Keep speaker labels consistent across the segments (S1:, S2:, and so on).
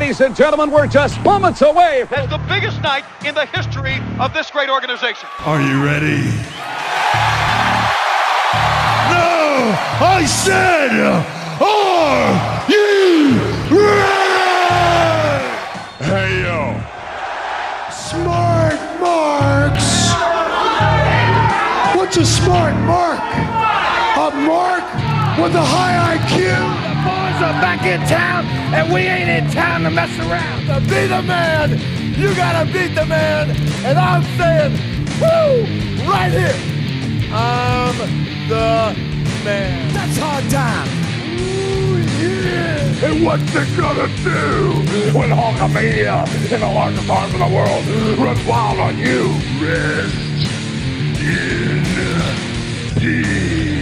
S1: ladies and gentlemen, we're just moments away from
S2: That's the biggest night in the history of this great organization.
S3: Are you ready? No! I said, are you ready? Hey, yo. Smart marks. What's a smart mark? A mark with a high IQ?
S4: Boys are back in town, and we ain't in town to mess around.
S3: To be the man, you gotta beat the man. And I'm saying, woo, right here. I'm the man. That's hard time. Ooh, yeah. And what's it gonna do when Hulkamania in the largest arms in the world runs wild on you? Rest in peace.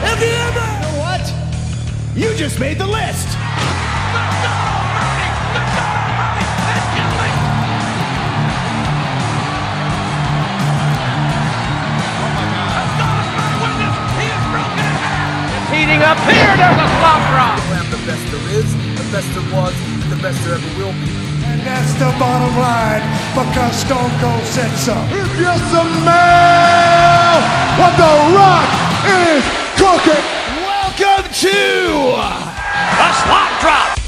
S4: Have you ever? You know what? You just made the list.
S2: Heating up here, there's a slop drop.
S5: I am the best there is, the best there was, the best there ever will be.
S3: And that's the bottom line because Stone Cold said so. If you smell what The Rock is cooking,
S4: Welcome to
S2: A slop drop.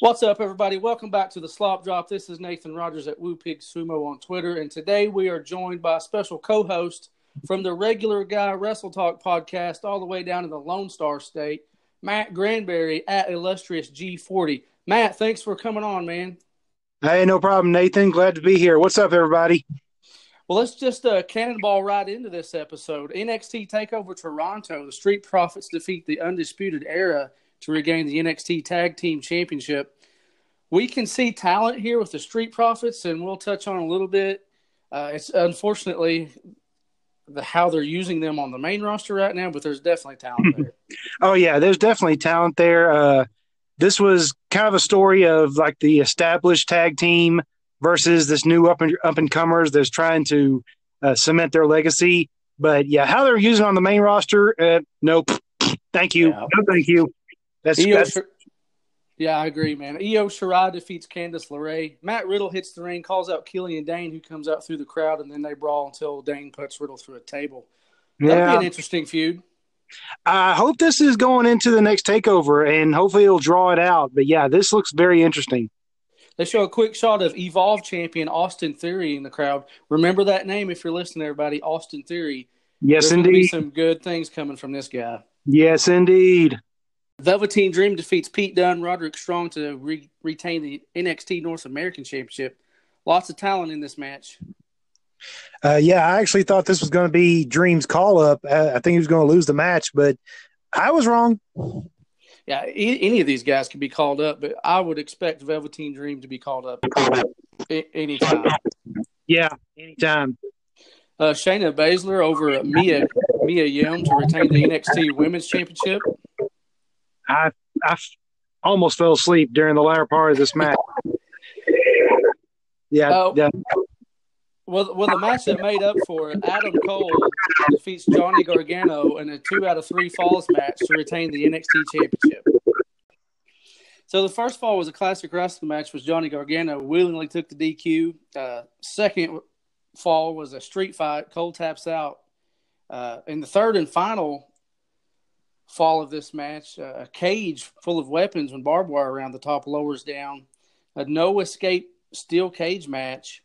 S6: What's up, everybody? Welcome back to the Slop Drop. This is Nathan Rogers at Woo Pig Sumo on Twitter, and today we are joined by a special co-host from the Regular Guy Wrestle Talk podcast, all the way down in the Lone Star State, Matt Granberry at Illustrious G40. Matt, thanks for coming on, man.
S7: Hey, no problem, Nathan. Glad to be here. What's up, everybody?
S6: Well, let's just uh, cannonball right into this episode. NXT Takeover Toronto. The Street Profits defeat the Undisputed Era to regain the NXT Tag Team Championship. We can see talent here with the Street Profits, and we'll touch on a little bit. Uh, it's unfortunately the how they're using them on the main roster right now, but there's definitely talent there.
S7: Oh yeah, there's definitely talent there. Uh, this was kind of a story of like the established tag team versus this new up and up and comers that's trying to uh, cement their legacy. But yeah, how they're using on the main roster, uh, nope. Thank you,
S6: Yeah.
S7: no, thank you. That's,
S6: Io
S7: that's
S6: yeah, I agree, man. Io Shirai defeats Candice LeRae. Matt Riddle hits the ring, calls out Killian Dain, who comes out through the crowd, and then they brawl until Dain puts Riddle through a table. That'll
S7: yeah.
S6: be an interesting feud.
S7: I hope this is going into the next takeover, and hopefully it'll draw it out. But yeah, this looks very interesting.
S6: They show a quick shot of Evolve champion Austin Theory in the crowd. Remember that name if you're listening, everybody. Austin Theory.
S7: Yes,
S6: There's gonna be
S7: indeed.
S6: some good things coming from this guy.
S7: Yes, indeed.
S6: Velveteen Dream defeats Pete Dunne, Roderick Strong to re- retain the NXT North American Championship. Lots of talent in this match.
S7: Uh, yeah, I actually thought this was going to be Dream's call up. Uh, I think he was going to lose the match, but I was wrong.
S6: Yeah, e- any of these guys could be called up, but I would expect Velveteen Dream to be called up a- anytime.
S7: Yeah, anytime.
S6: Uh, Shayna Baszler over Mia Mia Yim to retain the NXT Women's Championship.
S7: I almost fell asleep during the latter part of this match. Yeah,
S6: Oh.
S7: yeah.
S6: Well, well, the match that made up for it, Adam Cole defeats Johnny Gargano in a two out of three falls match to retain the NXT Championship. So the first fall was a classic wrestling match. Was Johnny Gargano willingly took the DQ. Uh, second fall was a street fight. Cole taps out. Uh, in the third and final fall of this match, uh, a cage full of weapons and barbed wire around the top lowers down. A no escape steel cage match.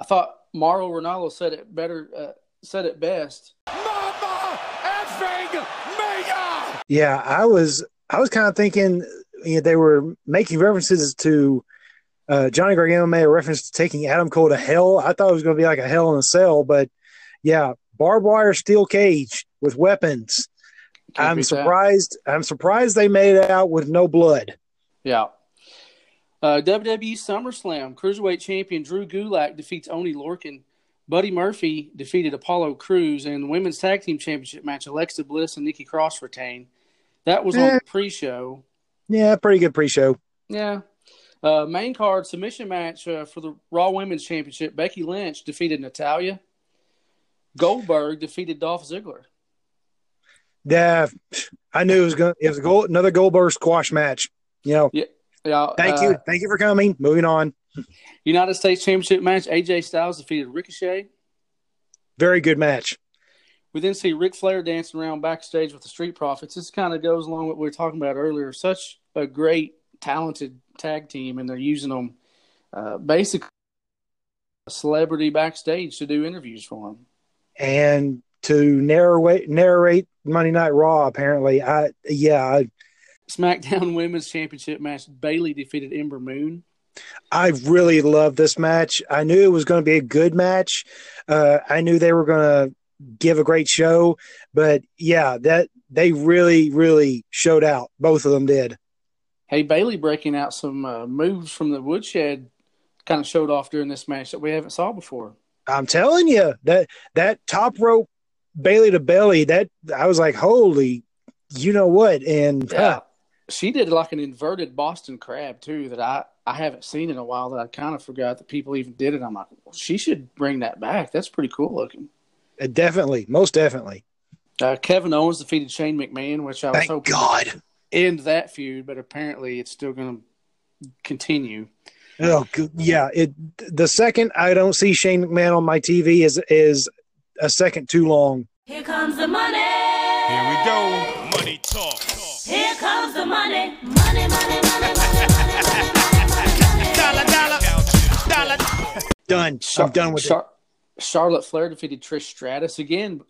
S6: I thought Mauro Ranallo said it better, uh, said it best.
S3: Mama effing mega!
S7: Yeah, I was I was kind of thinking you know, they were making references to uh, Johnny Gargano made a reference to taking Adam Cole to hell. I thought it was going to be like a hell in a cell, but yeah, barbed wire steel cage with weapons.
S6: Can't
S7: I'm
S6: beat that.
S7: surprised. I'm surprised they made it out with no blood.
S6: Yeah. Uh, WWE SummerSlam Cruiserweight Champion Drew Gulak defeats Oney Lorcan. Buddy Murphy defeated Apollo Cruz, and the Women's Tag Team Championship match Alexa Bliss and Nikki Cross retain. That was on the pre-show.
S7: Yeah, pretty good pre-show.
S6: Yeah. Uh, main card submission match uh, for the Raw Women's Championship. Becky Lynch defeated Natalya. Goldberg defeated Dolph Ziggler.
S7: Yeah, I knew it was going. To. It was goal, another Goldberg squash match. You know.
S6: Yeah. Yeah.
S7: Thank
S6: uh,
S7: you, thank you for coming. Moving on.
S6: United States Championship match: AJ Styles defeated Ricochet.
S7: Very good match.
S6: We then see Ric Flair dancing around backstage with the Street Profits. This kind of goes along with what we were talking about earlier. Such a great, talented tag team, and they're using them uh, basically a celebrity backstage to do interviews for them.
S7: And to narrate narrate Monday Night Raw, apparently, I yeah, I,
S6: SmackDown Women's Championship match: Bayley defeated Ember Moon.
S7: I really love this match. I knew it was going to be a good match. Uh, I knew they were going to give a great show, but yeah, that they really, really showed out. Both of them did.
S6: Hey, Bayley breaking out some uh, moves from the woodshed kind of showed off during this match that we haven't saw before.
S7: I'm telling you that that top rope Bayley to belly that I was like, holy, you know what? And
S6: Yeah, she did like an inverted Boston crab too that I I haven't seen in a while that I kind of forgot that people even did it. I'm like, well, she should bring that back. That's pretty cool looking.
S7: uh, definitely, most definitely.
S6: Uh, Kevin Owens defeated Shane McMahon, which I was
S7: Thank
S6: hoping
S7: God.
S6: end that feud, but apparently it's still going to continue.
S7: Oh, yeah. It the second I don't see Shane McMahon on my TV is is a second too long.
S8: Here comes the money.
S9: Here we go. Money talk.
S8: Here comes the money. Money, money, money, money, money, money, money.
S9: Dollar, dollar, dollar.
S7: Done. I'm done with it.
S6: Charlotte Flair defeated Trish Stratus again.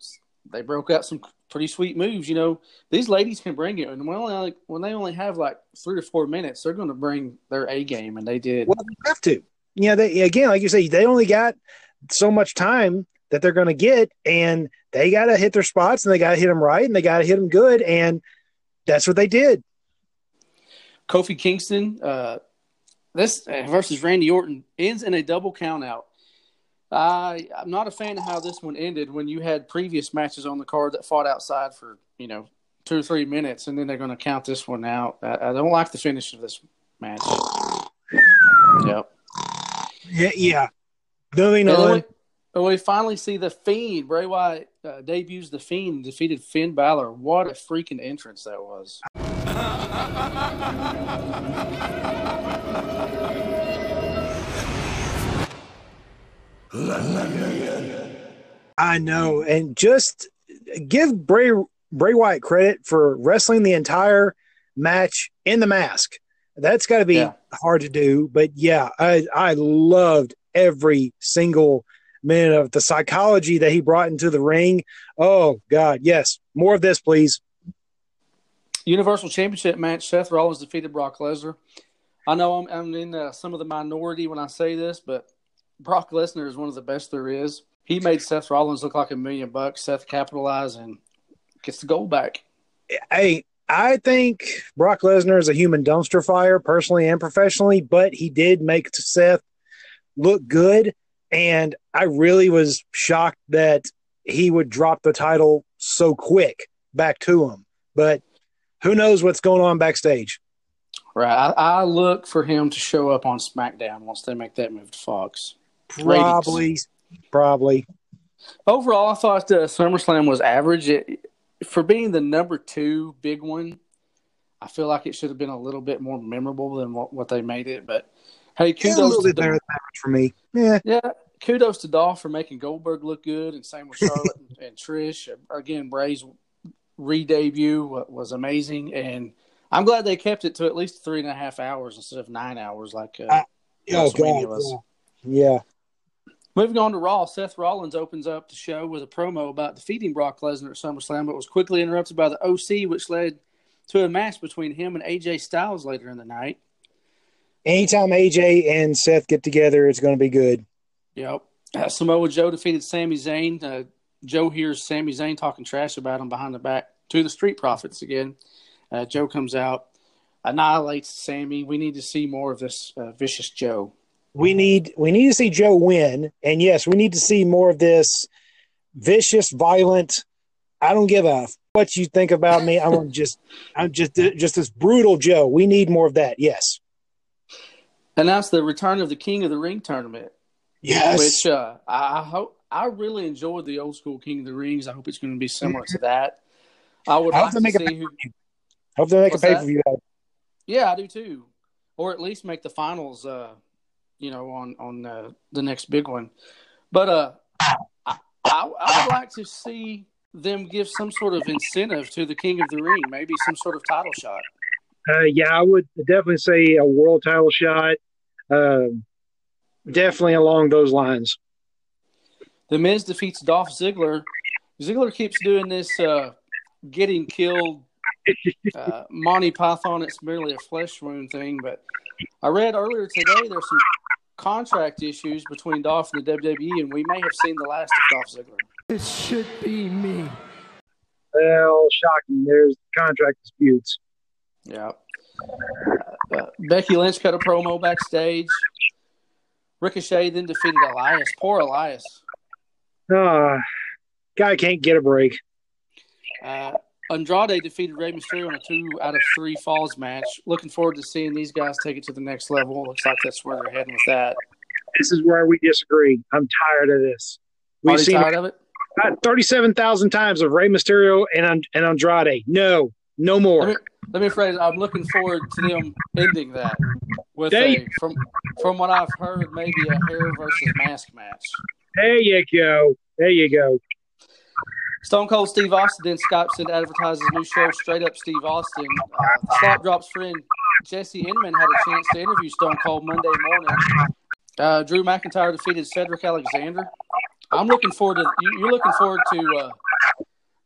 S6: They broke out some pretty sweet moves. You know, these ladies can bring it, and when, only, when they only have like three or four minutes, they're going to bring their A game, and they did.
S7: Well, they have to. You know, they again, like you say, they only got so much time that they're going to get, and they got to hit their spots, and they got to hit them right, and they got to hit them good, and that's what they did.
S6: Kofi Kingston, uh, this uh, versus Randy Orton ends in a double countout. I I'm not a fan of how this one ended. When you had previous matches on the card that fought outside for you know two or three minutes, and then they're going to count this one out. I, I don't like the finish of this match. yep.
S7: Yeah, yeah. Moving on.
S6: we, and we finally see the Fiend. Bray Wyatt uh, debuts the Fiend and defeated Finn Balor. What a freaking entrance that was!
S7: I know, and just give Bray Bray Wyatt credit for wrestling the entire match in the mask. That's got to be
S6: Yeah.
S7: hard to do, but yeah, I I loved every single minute of the psychology that he brought into the ring. Oh God, yes, more of this, please.
S6: Universal Championship match: Seth Rollins defeated Brock Lesnar. I know I'm, I'm in uh, some of the minority when I say this, but Brock Lesnar is one of the best there is. He made Seth Rollins look like a million bucks. Seth capitalized and gets the gold back.
S7: Hey, I think Brock Lesnar is a human dumpster fire, personally and professionally, but he did make Seth look good. And I really was shocked that he would drop the title so quick back to him. But who knows what's going on backstage?
S6: Right. I, I look for him to show up on SmackDown once they make that move to Fox.
S7: Probably, probably.
S6: Overall, I thought uh, SummerSlam was average. It, for being the number two big one, I feel like it should have been a little bit more memorable than what, what they made it. But hey,
S7: Yeah, a
S6: kudos
S7: little
S6: to
S7: bit better than average for me. Yeah,
S6: Yeah, kudos to Dolph for making Goldberg look good, and same with Charlotte and, and Trish. Again, Bray's re-debut was amazing, and I'm glad they kept it to at least three and a half hours instead of nine hours like uh,
S7: Uh, oh God,
S6: was.
S7: yeah. yeah.
S6: Moving on to Raw, Seth Rollins opens up the show with a promo about defeating Brock Lesnar at SummerSlam, but was quickly interrupted by the OC, which led to a match between him and AJ Styles later in the night.
S7: Anytime AJ and Seth get together, it's going to be good.
S6: Yep. Uh, Samoa Joe defeated Sami Zayn. Uh, Joe hears Sami Zayn talking trash about him behind the back to the Street Profits again. Uh, Joe comes out, annihilates Sammy. We need to see more of this uh, vicious Joe.
S7: we need we need to see Joe win, and yes, we need to see more of this vicious, violent. I don't give a what you think about me. I'm just I'm just just this brutal Joe. We need more of that. Yes,
S6: Announced the return of the King of the Ring tournament,
S7: yes.
S6: which uh, I I hope I really enjoyed the old school King of the Rings. I hope it's going to be similar to that. I would
S7: I hope
S6: like
S7: they
S6: to
S7: make a
S6: see who.
S7: Hope they make a pay per view.
S6: Yeah, I do too, or at least make the finals. Uh, you know, on on uh, the next big one. But uh, I, I I would like to see them give some sort of incentive to the King of the Ring, maybe some sort of title shot.
S7: Uh, yeah, I would definitely say a world title shot. Um definitely along those lines.
S6: The Miz defeats Dolph Ziggler. Ziggler keeps doing this uh, getting killed uh, Monty Python. It's merely a flesh wound thing. But I read earlier today there's some contract issues between Dolph and the WWE, and we may have seen the last of Dolph Ziggler.
S4: This should be me.
S7: Well, shocking. There's contract disputes.
S6: Yeah. Uh, Becky Lynch cut a promo backstage. Ricochet then defeated Elias. Poor Elias.
S7: Ah, guy can't get a break.
S6: Uh, Andrade defeated Rey Mysterio in a two out of three falls match. Looking forward to seeing these guys take it to the next level. Looks like that's where they're heading with that.
S7: This is where we disagree. I'm tired of this. We've seen
S6: tired of it?
S7: 37,000 times of Rey Mysterio and and Andrade. No, no
S6: Let
S7: more.
S6: me, let me phrase. I'm looking forward to them ending that with
S7: There
S6: a from from what I've heard, maybe a hair versus mask match.
S7: There you go. There you go.
S6: Stone Cold Steve Austin then Skypes in to advertise his new show, Straight Up Steve Austin. Uh, Slop Drops friend Jesse Inman had a chance to interview Stone Cold Monday morning. Uh, Drew McIntyre defeated Cedric Alexander. I'm looking forward to you, you're looking forward to uh,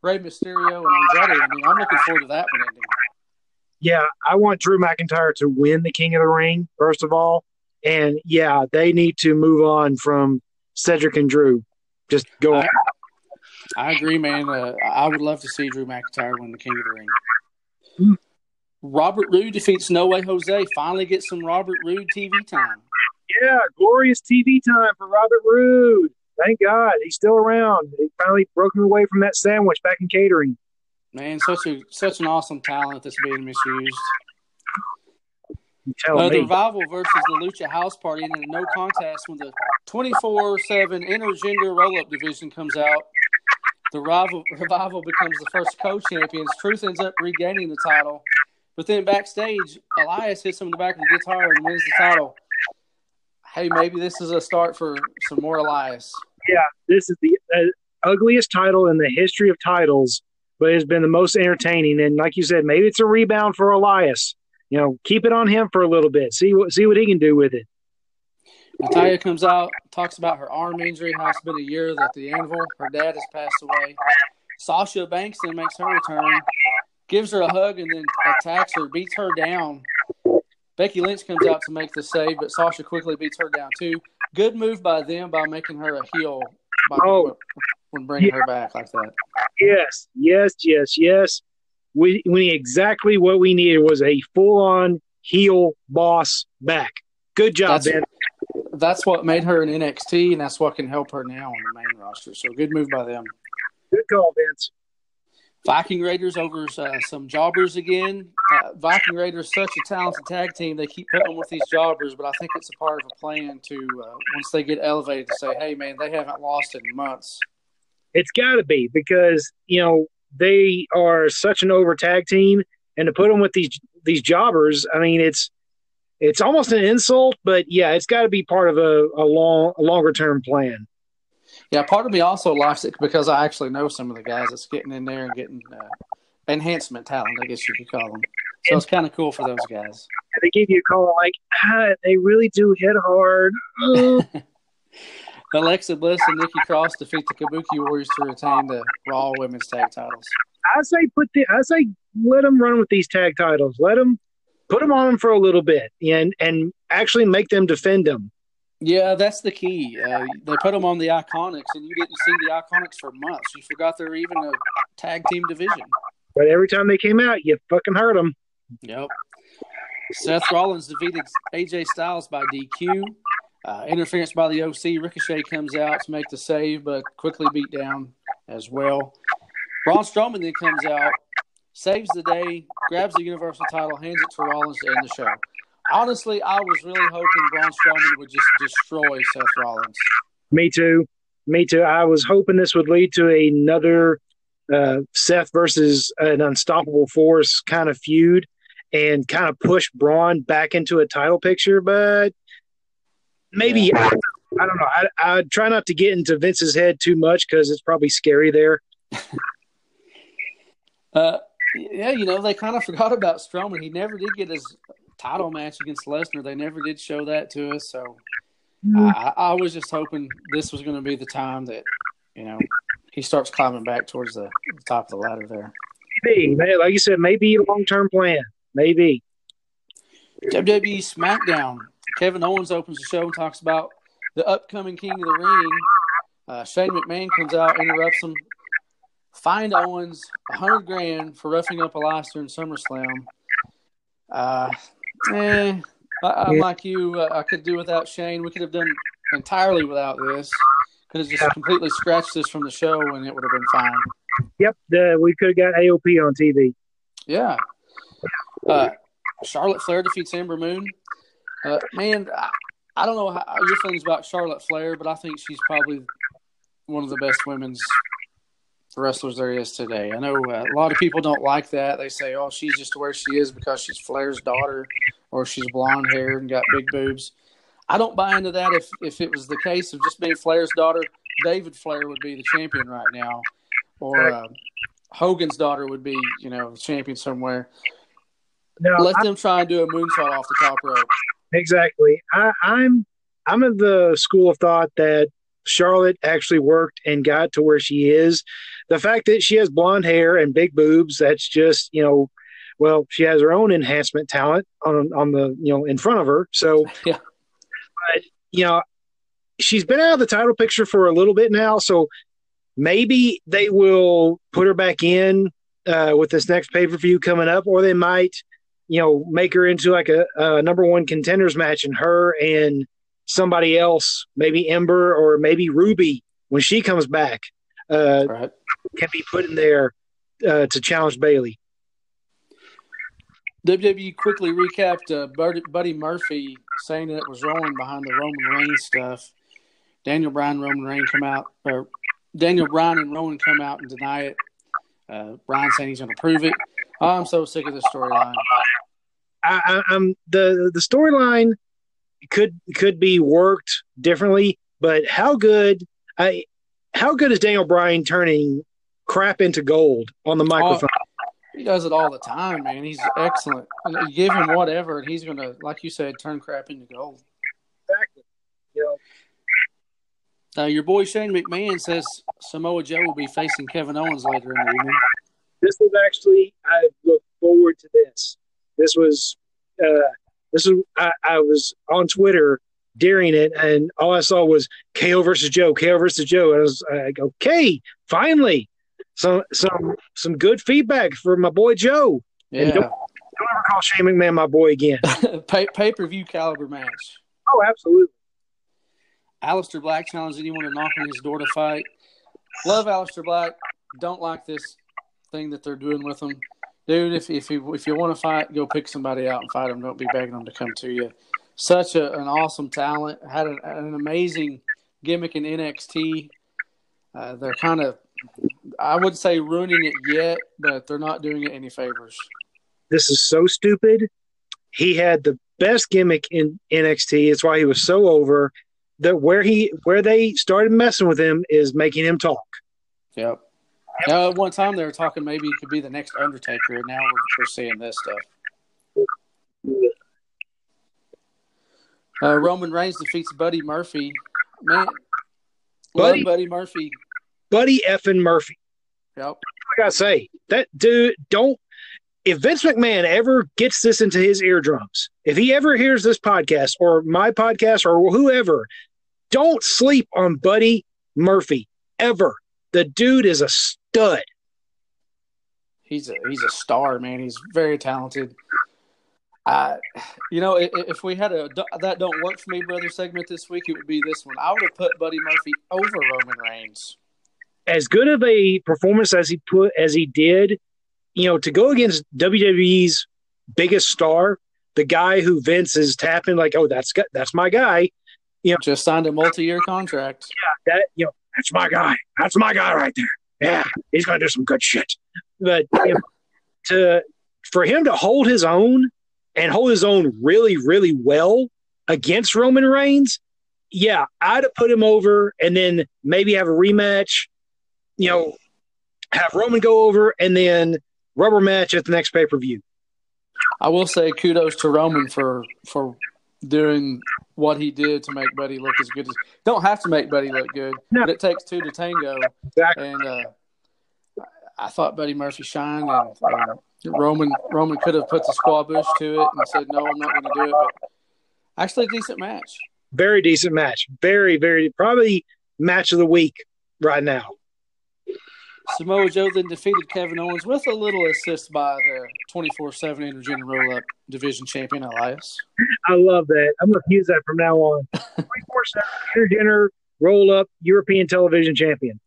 S6: Rey Mysterio and Andrade. I mean, I'm looking forward to that one ending.
S7: Yeah, I want Drew McIntyre to win the King of the Ring, first of all. And yeah, they need to move on from Cedric and Drew. Just go.
S6: I, I agree, man. Uh, I would love to see Drew McIntyre win the King of the Ring.
S7: Hmm.
S6: Robert Roode defeats No Way Jose. Finally get some Robert Roode TV time.
S7: Yeah, glorious TV time for Robert Roode. Thank God he's still around. He finally broke him away from that sandwich back in catering.
S6: Man, such a such an awesome talent that's being misused.
S7: Tell
S6: Uh, the revival versus the Lucha House Party in a no contest when the 24/7 intergender roll-up division comes out. The rival, revival becomes the first co-champions. Truth ends up regaining the title, but then backstage, Elias hits him in the back of the guitar and wins the title. Hey, maybe this is a start for some more Elias.
S7: Yeah, this is the uh, ugliest title in the history of titles, but it's been the most entertaining. And like you said, maybe it's a rebound for Elias. You know, keep it on him for a little bit. See what see what he can do with it.
S6: Natalya comes out, talks about her arm injury, how it's been a year that the anvil, her dad has passed away. Sasha Banks then makes her return, gives her a hug, and then attacks her, beats her down. Becky Lynch comes out to make the save, but Sasha quickly beats her down too. Good move by them by making her a heel by
S7: Oh.
S6: when bringing
S7: Yeah.
S6: her back like that.
S7: Yes, yes, yes, yes. We we exactly what we needed was a full on heel boss back. Good job,
S6: That's-
S7: Ben.
S6: That's what made her an NXT, and that's what can help her now on the main roster. So good move by them.
S7: Good call, Vince.
S6: Viking Raiders over uh, some jobbers again. Uh, Viking Raiders such a talented tag team. They keep putting them with these jobbers, but I think it's a part of a plan to uh, once they get elevated to say, "Hey, man, they haven't lost in months."
S7: It's got to be because you know they are such an over tag team, and to put them with these these jobbers, I mean it's it's almost an insult, but yeah, it's got to be part of a, a long a longer term plan.
S6: Yeah, part of me also likes it because I actually know some of the guys that's getting in there and getting uh, enhancement talent, I guess you could call them. So it's kind of cool for those guys.
S7: They give you a call like, ah, they really do hit hard.
S6: Alexa Bliss and Nikki Cross defeat the Kabuki Warriors to retain the Raw Women's Tag Titles.
S7: I say put the I say let them run with these tag titles. Let them put them on them for a little bit and and actually make them defend them.
S6: Yeah, that's the key. Uh, they put them on the Iconics, and you didn't see the Iconics for months. You forgot they're even a tag team division.
S7: But every time they came out, you fucking heard them.
S6: Yep. Seth Rollins defeated AJ Styles by DQ. Uh, interference by the OC. Ricochet comes out to make the save, but quickly beat down as well. Braun Strowman then comes out, saves the day, grabs the Universal title, hands it to Rollins to end the show. Honestly, I was really hoping Braun Strowman would just destroy Seth Rollins.
S7: Me too. Me too. I was hoping this would lead to another uh, Seth versus an unstoppable force kind of feud and kind of push Braun back into a title picture. But maybe
S6: Yeah.
S7: I don't know. I, I try not to get into Vince's head too much because it's probably scary there.
S6: Uh, yeah, you know they kind of forgot about Strowman. He never did get his title match against Lesnar. They never did show that to us. So I, I was just hoping this was going to be the time that you know he starts climbing back towards the, top of the ladder there.
S7: Maybe, like you said, maybe a long term plan. Maybe.
S6: WWE SmackDown. Kevin Owens opens the show and talks about the upcoming King of the Ring. Uh, Shane McMahon comes out, interrupts him, fined Owens a hundred grand for roughing up Elias in SummerSlam. Uh, eh, I, I'm
S7: Yeah.
S6: like you. Uh, I could do without Shane. We could have done entirely without this. Could have just completely scratched this from the show, and it would have been fine.
S7: Yep, the, we could have got AOP on TV.
S6: Yeah. Uh, Charlotte Flair defeats Ember Moon. Uh, man, I, I don't know how your feelings about Charlotte Flair, but I think she's probably one of the best women's wrestlers there is today. I know uh, a lot of people don't like that. They say, "Oh, she's just where she is because she's Flair's daughter, or she's blonde hair and got big boobs." I don't buy into that. If if it was the case of just being Flair's daughter, David Flair would be the champion right now, or uh, Hogan's daughter would be, you know, champion somewhere.
S7: No,
S6: Let
S7: I-
S6: them try and do a moonsault off the top rope.
S7: exactly. I, I'm I'm of the school of thought that Charlotte actually worked and got to where she is. The fact that she has blonde hair and big boobs, that's just you know, well, she has her own enhancement talent on on the you know in front of her. So
S6: Yeah.
S7: but you know, she's been out of the title picture for a little bit now. So maybe they will put her back in uh, with this next pay per view coming up, or they might, you know, make her into like a, a number one contenders match, and her and somebody else, maybe Ember or maybe Ruby, when she comes back, uh,
S6: Right.
S7: can be put in there uh, to challenge Bayley.
S6: WWE quickly recapped uh, Buddy, Buddy Murphy saying that it was Rowan behind the Roman Reigns stuff. Daniel Bryan, Roman Reigns come out, or Daniel Bryan and Rowan come out and deny it. Uh, Bryan saying he's going to prove it. Oh, I'm so sick of this storyline.
S7: I, I, I'm the the storyline could could be worked differently, but how good I how good is Daniel Bryan turning crap into gold on the microphone?
S6: He does it all the time, man. He's excellent. You give him whatever, and he's going to, like you said, turn crap into gold.
S7: Exactly. Know,
S6: Uh, your boy Shane McMahon says Samoa Joe will be facing Kevin Owens later in the evening.
S7: this was actually I look forward to this. This was uh, this was I, I was on Twitter during it, and all I saw was KO versus Joe, KO versus Joe. And I was like, okay, finally, some some some good feedback for my boy Joe. And
S6: Yeah,
S7: don't, don't ever call Shane McMahon my boy again.
S6: pay pay per view caliber match.
S7: oh, absolutely.
S6: Aleister Black challenged anyone to knock on his door to fight. Love Aleister Black. Don't like this thing that they're doing with him, dude. If if you if you want to fight, go pick somebody out and fight them. Don't be begging them to come to you. Such a, an awesome talent. Had an, an amazing gimmick in NXT. Uh, they're kind of, I would say, ruining it yet, but they're not doing it any favors.
S7: This is so stupid. He had the best gimmick in NXT. It's why he was so over. That where he where they started messing with him is making him talk.
S6: Yep. Now, at one time they were talking maybe he could be the next Undertaker, and now we're, we're seeing this stuff. Uh, Roman Reigns defeats Buddy Murphy. Man,
S7: Buddy-
S6: Buddy Murphy.
S7: Buddy effing Murphy.
S6: Yep.
S7: I gotta say that dude don't. If Vince McMahon ever gets this into his eardrums, if he ever hears this podcast or my podcast or whoever, don't sleep on Buddy Murphy ever. The dude is a stud.
S6: He's a he's a star, man. He's very talented. Uh, you know, if, if we had a that don't work for me, brother segment this week, it would be this one. I would have put Buddy Murphy over Roman Reigns.
S7: As good of a performance as he put as he did, you know, to go against WWE's biggest star, the guy who Vince is tapping like, oh, that's that's my guy.
S6: You know, just signed a multi-year contract.
S7: Yeah, that you know, that's my guy. That's my guy right there. yeah, he's going to do some good shit. But if, to for him to hold his own and hold his own really, really well against Roman Reigns, yeah, I'd have put him over and then maybe have a rematch. You know, have Roman go over and then rubber match at the next pay per view.
S6: I will say kudos to Roman for for doing what he did to make Buddy look as good as. Don't have to make Buddy look good,
S7: No.
S6: but it takes two to tango.
S7: Exactly.
S6: And uh, I thought Buddy Murphy shined, and, and Roman Roman could have put the squaw bush to it and said, "No, I'm not going to do it." But actually, a decent match.
S7: Very decent match. Very, very probably match of the week right now.
S6: Samoa Joe then defeated Kevin Owens with a little assist by the 24/7 Intergender Roll Up Division Champion Elias.
S7: I love that. I'm going to use that from now on. 24 7 intergender roll up European television champion.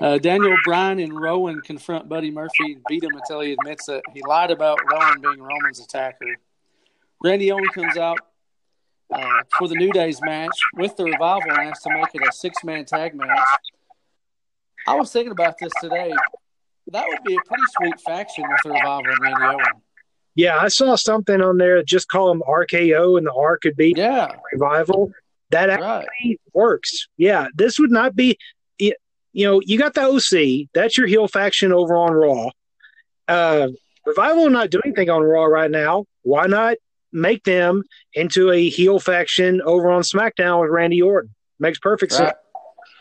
S6: Uh, Daniel Bryan and Rowan confront Buddy Murphy and beat him until he admits that he lied about Rowan being Roman's attacker. Randy Orton comes out uh, for the New Day's match with the Revival and asks to make it a six man tag match. I was thinking about this today. That would be a pretty sweet faction with the Revival and Randy Orton.
S7: Yeah, I saw something on there. Just call them RKO, and the R could be
S6: Yeah,
S7: revival. That
S6: right.
S7: actually works. Yeah, this would not be. You know, you got the OC. That's your heel faction over on Raw. Uh, revival not doing anything on Raw right now. Why not make them into a heel faction over on SmackDown with Randy Orton? Makes perfect sense.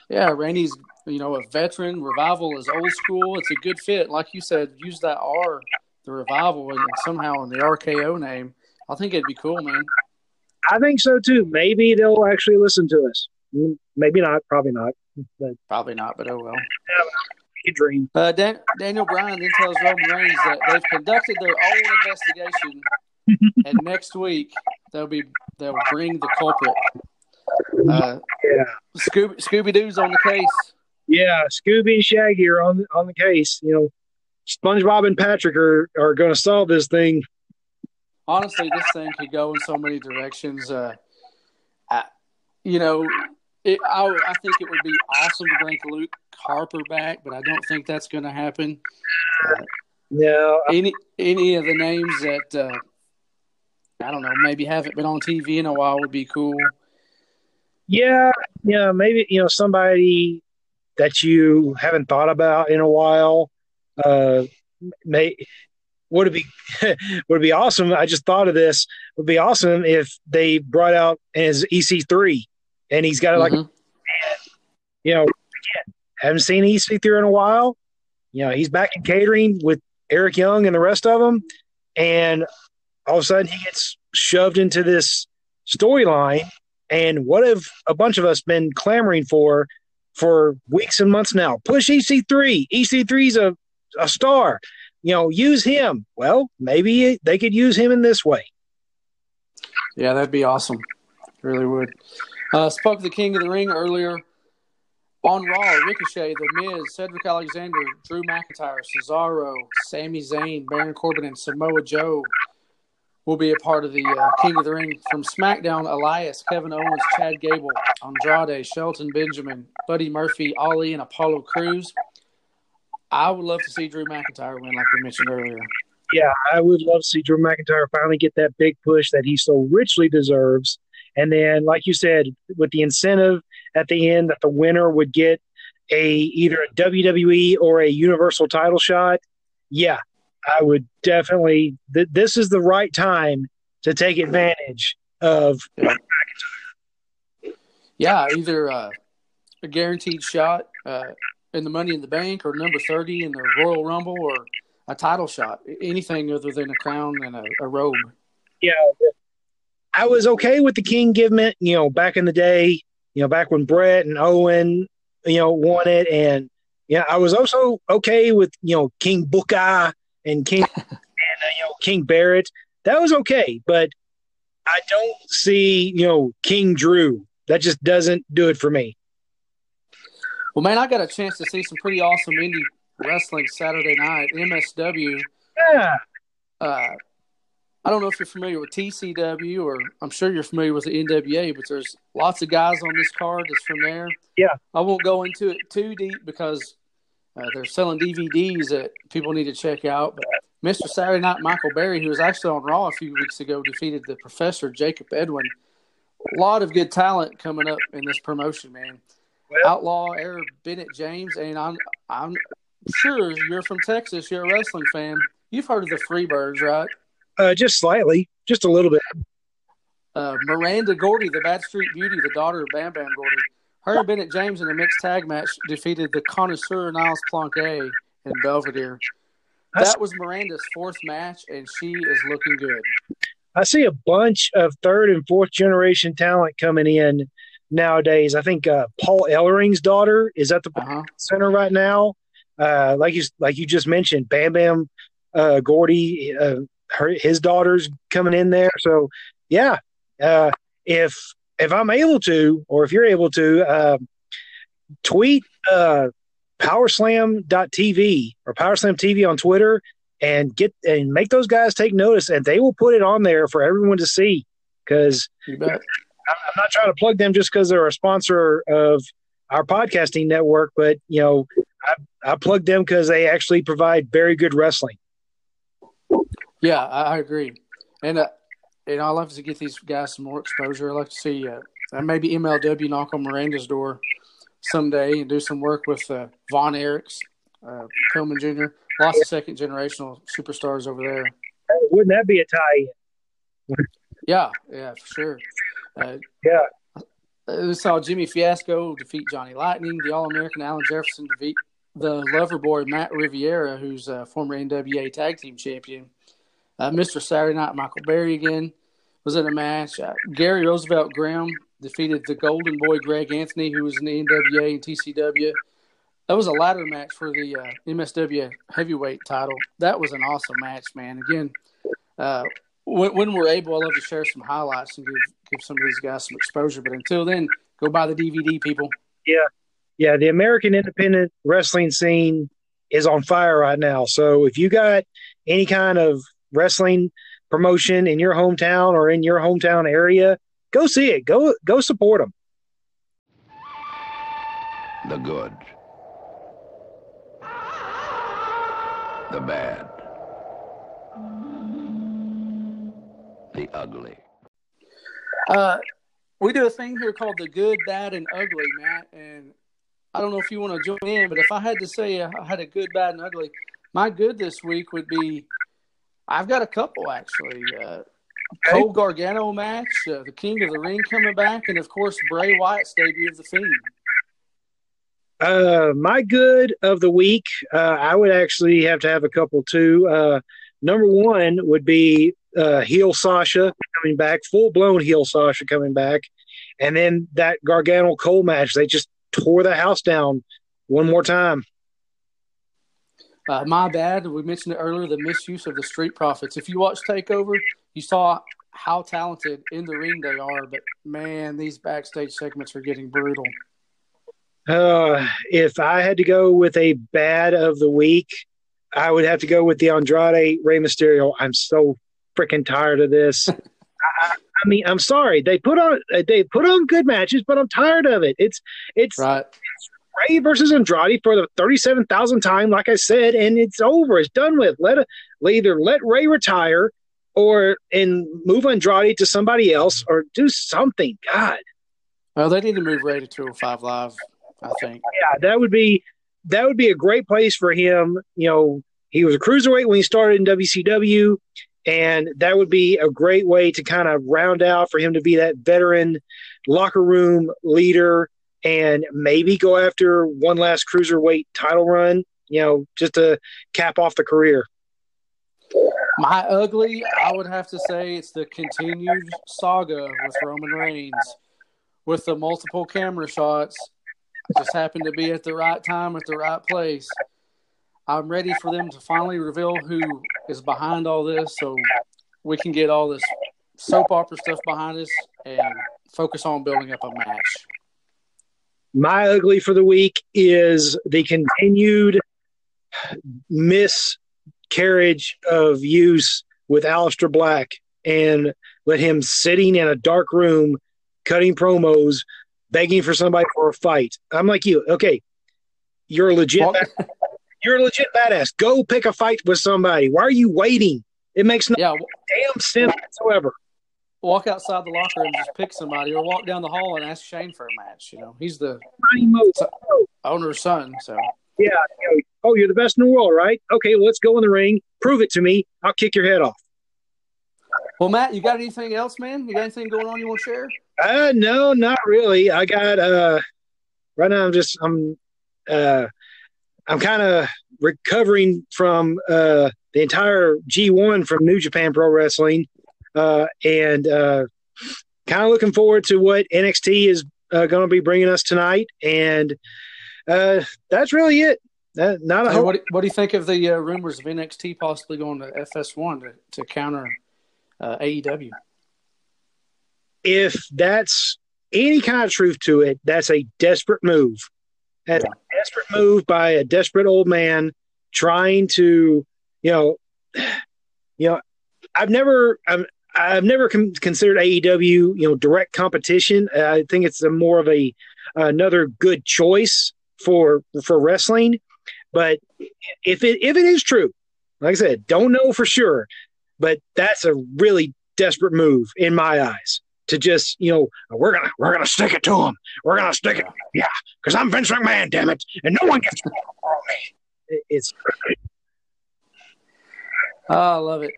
S6: Yeah, Randy's you know a veteran. Revival is old school. It's a good fit. Like you said, use that R, the Revival, and somehow in the RKO name. I think it'd be cool, man.
S7: I think so too. Maybe they'll actually listen to us. Mm, Maybe not. Probably not. But
S6: Probably not, but oh well.
S7: a dream.
S6: Uh, Dan- Daniel Bryan then tells Roman Reigns that they've conducted their own investigation, and next week they'll be they'll bring the culprit. Uh,
S7: Yeah.
S6: Scooby Scooby Doo's on the case.
S7: Yeah, Scooby and Shaggy are on on the case. You know, SpongeBob and Patrick are are going to solve this thing.
S6: Honestly, this thing could go in so many directions. Uh, I, you know, it, I, I think it would be awesome to bring Luke Harper back, but I don't think that's going to happen.
S7: No,
S6: any any of the names that uh, I don't know, maybe haven't been on TV in a while would be cool.
S7: yeah, yeah, maybe you know somebody that you haven't thought about in a while. Uh, may would it be would it be awesome? I just thought of this. Would be awesome if they brought out his EC3 and he's got it like
S6: Mhm.
S7: you know again, haven't seen EC3 in a while. You know he's back in catering with Eric Young and the rest of them, and all of a sudden he gets shoved into this storyline. And what have a bunch of us been clamoring for for weeks and months now? Push EC3. EC3's a, a star. You know, use him. Well, maybe they could use him in this way.
S6: Yeah, that'd be awesome. Really would. Uh, spoke the King of the Ring earlier on Raw. Ricochet, The Miz, Cedric Alexander, Drew McIntyre, Cesaro, Sami Zayn, Baron Corbin, and Samoa Joe will be a part of the uh, King of the Ring from SmackDown. Elias, Kevin Owens, Chad Gable, Andrade, Shelton Benjamin, Buddy Murphy, Ali, and Apollo Cruz. I would love to see Drew McIntyre win, like we mentioned earlier.
S7: Yeah, I would love to see Drew McIntyre finally get that big push that he so richly deserves. And then, like you said, with the incentive at the end that the winner would get a either a WWE or a Universal title shot, yeah, I would definitely. Th- this is the right time to take advantage of.
S6: Yeah, either uh, a guaranteed shot uh, in the Money in the Bank or number 30 in the Royal Rumble or a title shot. Anything other than a crown and a, a robe.
S7: Yeah, I was okay with the King it. You know, back in the day, you know, back when Bret and Owen, you know, won it, and yeah, I was also okay with you know King Booker and King and uh, you know King Barrett. That was okay, but I don't see you know King Drew. That just doesn't do it for me.
S6: Well, man, I got a chance to see some pretty awesome indie wrestling Saturday night. MSW.
S7: Yeah,
S6: Uh, I don't know if you're familiar with TCW or I'm sure you're familiar with the NWA, but there's lots of guys on this card that's from there.
S7: Yeah.
S6: I won't go into it too deep because Uh, they're selling DVDs that people need to check out. But Mr. Saturday Night Michael Berry, who was actually on Raw a few weeks ago, defeated the Professor Jacob Edwin. A lot of good talent coming up in this promotion, man. Outlaw Eric Bennett James, and I'm I'm sure you're from Texas. You're a wrestling fan. You've heard of the Freebirds, right?
S7: Uh, just slightly, just a little bit.
S6: Uh, Miranda Gordy, the Bad Street Beauty, the daughter of Bam Bam Gordy. Her and Bennett James in a mixed tag match defeated the connoisseur Niles Planquet in Belvedere. That was Miranda's fourth match, and she is looking good.
S7: I see a bunch of third and fourth generation talent coming in nowadays. I think uh, Paul Ellering's daughter is at the
S6: Uh-huh.
S7: center right now. Uh, like you like you just mentioned, Bam Bam uh, Gordy, uh, her his daughter's coming in there. So yeah, uh, if if I'm able to, or if you're able to, uh, tweet uh, powerslam.tv or powerslam TV on Twitter and get and make those guys take notice, and they will put it on there for everyone to see. Because I'm not trying to plug them just because they're a sponsor of our podcasting network, but you know, I, I plug them because they actually provide very good wrestling.
S6: Yeah, I, I agree. And uh, and I love to get these guys some more exposure. I like to see uh, maybe MLW knock on Miranda's door someday and do some work with uh, Von Erichs, uh, Pillman Jr. Lots of second generational superstars over there.
S7: Wouldn't that be a tie?
S6: Yeah, yeah, for sure. Uh,
S7: Yeah.
S6: we saw Jimmy Fiasco defeat Johnny Lightning, the All American Alan Jefferson defeat the lover boy Matt Riviera, who's a former NWA Tag Team Champion. Uh, Mr. Saturday Night Michael Berry again was in a match. Uh, Gary Roosevelt Graham defeated the Golden Boy Greg Anthony, who was in the NWA and TCW. That was a ladder match for the uh, MSW heavyweight title. That was an awesome match, man. Again, uh, when, when we're able, I love to share some highlights and give give some of these guys some exposure. But until then, go buy the DVD, people.
S7: Yeah, yeah. the American independent wrestling scene is on fire right now. So if you got any kind of wrestling promotion in your hometown or in your hometown area, go see it. Go go support them.
S10: The good. The bad. The ugly.
S6: Uh, we do a thing here called the good, bad, and ugly, Matt. And I don't know if you want to join in, but if I had to say I had a good, bad, and ugly, my good this week would be I've got a couple actually. Uh, Cole Gargano match, uh, the King of the Ring coming back, and of course Bray Wyatt's debut of the Fiend.
S7: Uh, my good of the week, uh, I would actually have to have a couple too. Uh, number one would be uh, heel Sasha coming back, full blown heel Sasha coming back, and then that Gargano Cole match. They just tore the house down one more time.
S6: Uh, my bad. We mentioned it earlier. The misuse of the Street Profits. If you watch Takeover, you saw how talented in the ring they are. But man, these backstage segments are getting brutal.
S7: Uh, if I had to go with a bad of the week, I would have to go with the Andrade Rey Mysterio. I'm so freaking tired of this. I, I mean, I'm sorry. They put on they put on good matches, but I'm tired of it. It's it's
S6: Right.
S7: Rey versus Andrade for the 37,000th time, like I said, and it's over. It's done with. Let either let Rey retire or and move Andrade to somebody else or do something. God,
S6: Well, they need to move Rey to 205 Live. I think.
S7: yeah, that would be that would be a great place for him. You know, he was a cruiserweight when he started in WCW, and that would be a great way to kind of round out for him to be that veteran locker room leader and maybe go after one last cruiserweight title run. You know, just to cap off the career.
S6: My ugly, I would have to say it's the continued saga with Roman Reigns with the multiple camera shots. Just happened to be at the right time at the right place. I'm ready for them to finally reveal who is behind all this so we can get all this soap opera stuff behind us and focus on building up a match.
S7: My ugly for the week is the continued miscarriage of use with Aleister Black and let him sitting in a dark room cutting promos, begging for somebody for a fight. I'm like you. Okay, you're a legit. You're a legit badass. Go pick a fight with somebody. Why are you waiting? It makes no
S6: Yeah,
S7: damn sense whatsoever.
S6: Walk outside the locker room, and just pick somebody, or walk down the hall and ask Shane for a match. You know, he's the owner's son, so
S7: Yeah. oh, you're the best in the world, right? Okay, well, let's go in the ring. Prove it to me. I'll kick your head off.
S6: Well, Matt, you got anything else, man? You got anything going on you want to share?
S7: Uh, no, not really. I got uh, right now. I'm just I'm uh, I'm kind of recovering from uh the entire G1 from New Japan Pro Wrestling, uh, and uh, kind of looking forward to what NXT is uh, going to be bringing us tonight. And uh, that's really it. Uh, not a
S6: Hey,
S7: whole
S6: what, do- what do you think of the uh, rumors of NXT possibly going to FS1 to, to counter uh, AEW?
S7: if that's any kind of truth to it, that's a desperate move. That's a desperate move by a desperate old man trying to, you know, you know, I've never, I've, I've never con- considered AEW, you know, direct competition. Uh, I think it's a more of a another good choice for for wrestling. But if it if it is true, like I said, don't know for sure, but that's a really desperate move in my eyes to just you know we're gonna we're gonna stick it to him. We're gonna stick it, yeah, because I'm Vince McMahon, damn it, and no one gets to me. It's
S6: Oh, I love it.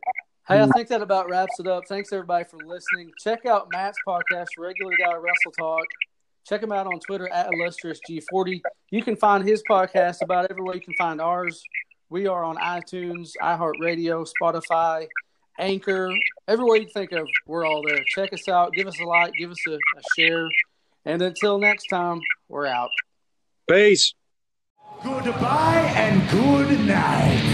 S6: Hey, I think that about wraps it up. Thanks everybody for listening. Check out Matt's podcast, Regular Guy Wrestle Talk. Check him out on Twitter at illustrious G40. You can find his podcast about everywhere you can find ours. We are on iTunes, iHeartRadio, Spotify, Anchor, everywhere you think of. We're all there. Check us out. Give us a like. Give us a, a share. And until next time, we're out.
S7: peace.
S4: Goodbye and good night.